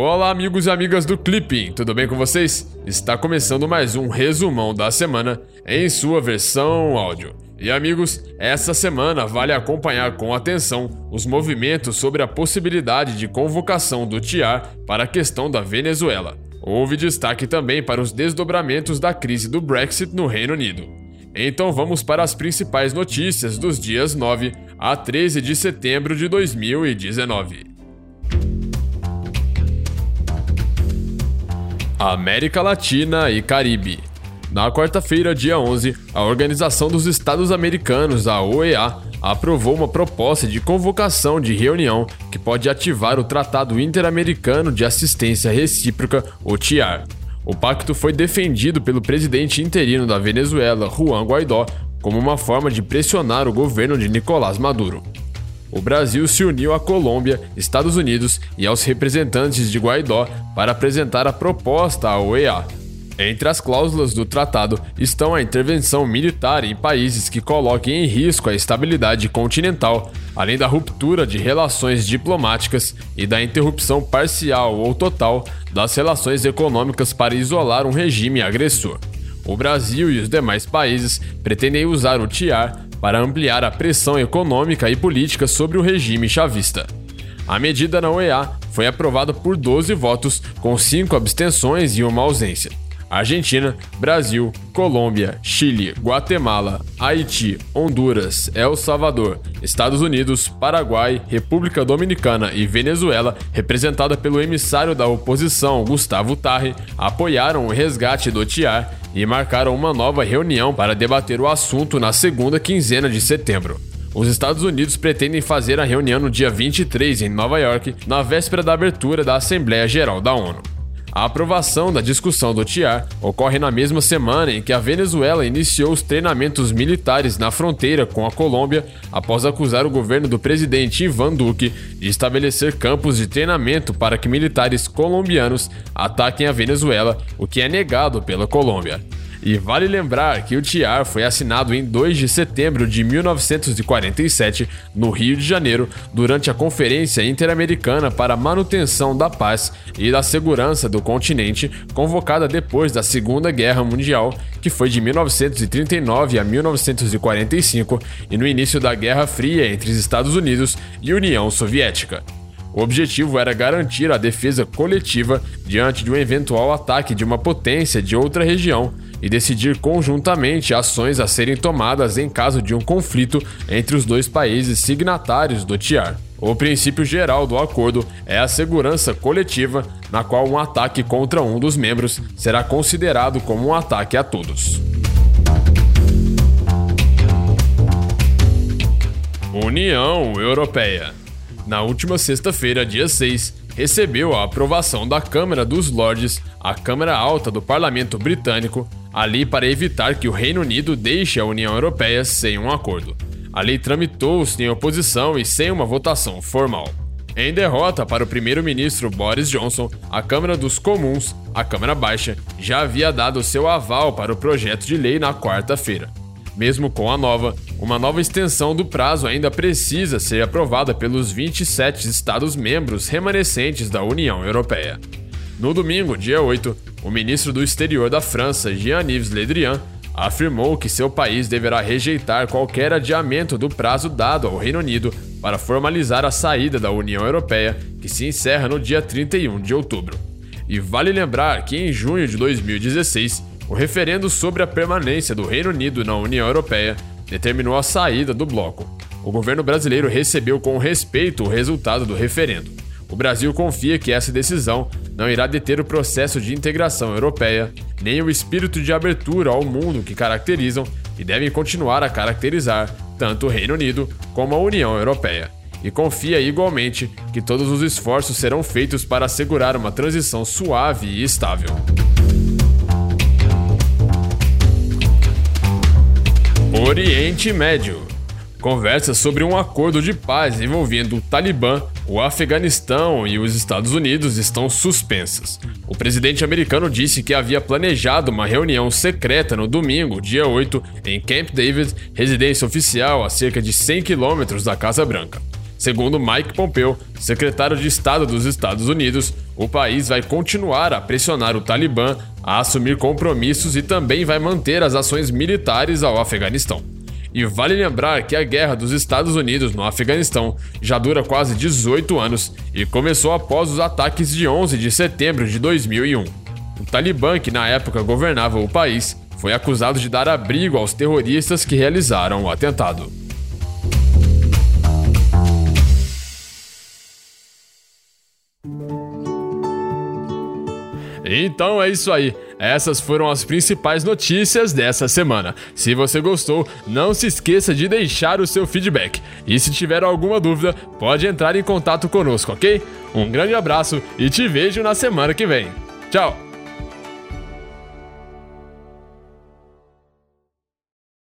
Olá, amigos e amigas do Clipping, tudo bem com vocês? Está começando mais um resumão da semana em sua versão áudio. E amigos, essa semana vale acompanhar com atenção os movimentos sobre a possibilidade de convocação do TIAR para a questão da Venezuela. Houve destaque também para os desdobramentos da crise do Brexit no Reino Unido. Então vamos para as principais notícias dos dias 9 a 13 de setembro de 2019. América Latina e Caribe. Na quarta-feira, dia 11, a Organização dos Estados Americanos, a OEA, aprovou uma proposta de convocação de reunião que pode ativar o Tratado Interamericano de Assistência Recíproca, o TIAR. O pacto foi defendido pelo presidente interino da Venezuela, Juan Guaidó, como uma forma de pressionar o governo de Nicolás Maduro o Brasil se uniu à Colômbia, Estados Unidos e aos representantes de Guaidó para apresentar a proposta à OEA. Entre as cláusulas do tratado estão a intervenção militar em países que coloquem em risco a estabilidade continental, além da ruptura de relações diplomáticas e da interrupção parcial ou total das relações econômicas para isolar um regime agressor. O Brasil e os demais países pretendem usar o TIAR para ampliar a pressão econômica e política sobre o regime chavista. A medida na OEA foi aprovada por 12 votos, com 5 abstenções e uma ausência. Argentina, Brasil, Colômbia, Chile, Guatemala, Haiti, Honduras, El Salvador, Estados Unidos, Paraguai, República Dominicana e Venezuela, representada pelo emissário da oposição Gustavo Tarre, apoiaram o resgate do TIAR e marcaram uma nova reunião para debater o assunto na segunda quinzena de setembro. Os Estados Unidos pretendem fazer a reunião no dia 23 em Nova York, na véspera da abertura da Assembleia Geral da ONU. A aprovação da discussão do TIAR ocorre na mesma semana em que a Venezuela iniciou os treinamentos militares na fronteira com a Colômbia após acusar o governo do presidente Ivan Duque de estabelecer campos de treinamento para que militares colombianos ataquem a Venezuela, o que é negado pela Colômbia. E vale lembrar que o TIAR foi assinado em 2 de setembro de 1947, no Rio de Janeiro, durante a Conferência Interamericana para a Manutenção da Paz e da Segurança do Continente, convocada depois da Segunda Guerra Mundial, que foi de 1939 a 1945, e no início da Guerra Fria entre os Estados Unidos e União Soviética. O objetivo era garantir a defesa coletiva diante de um eventual ataque de uma potência de outra região e decidir conjuntamente ações a serem tomadas em caso de um conflito entre os dois países signatários do TIAR. O princípio geral do acordo é a segurança coletiva, na qual um ataque contra um dos membros será considerado como um ataque a todos. União Europeia. Na última sexta-feira, dia 6, recebeu a aprovação da Câmara dos Lordes, a Câmara Alta do Parlamento Britânico, ali para evitar que o Reino Unido deixe a União Europeia sem um acordo. A lei tramitou sem oposição e sem uma votação formal. Em derrota para o primeiro-ministro Boris Johnson, a Câmara dos Comuns, a Câmara Baixa, já havia dado seu aval para o projeto de lei na quarta-feira. Mesmo com a nova, uma nova extensão do prazo ainda precisa ser aprovada pelos 27 Estados-membros remanescentes da União Europeia. No domingo, dia 8, o ministro do Exterior da França, Jean-Yves Le Drian, afirmou que seu país deverá rejeitar qualquer adiamento do prazo dado ao Reino Unido para formalizar a saída da União Europeia, que se encerra no dia 31 de outubro. E vale lembrar que em junho de 2016, o referendo sobre a permanência do Reino Unido na União Europeia determinou a saída do bloco. O governo brasileiro recebeu com respeito o resultado do referendo. O Brasil confia que essa decisão não irá deter o processo de integração europeia, nem o espírito de abertura ao mundo que caracterizam e devem continuar a caracterizar tanto o Reino Unido como a União Europeia. E confia igualmente que todos os esforços serão feitos para assegurar uma transição suave e estável. Oriente Médio conversa sobre um acordo de paz envolvendo o Talibã, o Afeganistão e os Estados Unidos estão suspensas. O presidente americano disse que havia planejado uma reunião secreta no domingo, dia 8, em Camp David, residência oficial a cerca de 100 quilômetros da Casa Branca. Segundo Mike Pompeo, secretário de Estado dos Estados Unidos, o país vai continuar a pressionar o Talibã a assumir compromissos e também vai manter as ações militares ao Afeganistão. E vale lembrar que a guerra dos Estados Unidos no Afeganistão já dura quase 18 anos e começou após os ataques de 11 de setembro de 2001. O Talibã, que na época governava o país, foi acusado de dar abrigo aos terroristas que realizaram o atentado. Então é isso aí. Essas foram as principais notícias dessa semana. Se você gostou, não se esqueça de deixar o seu feedback. E se tiver alguma dúvida, pode entrar em contato conosco, ok? Um grande abraço e te vejo na semana que vem. Tchau!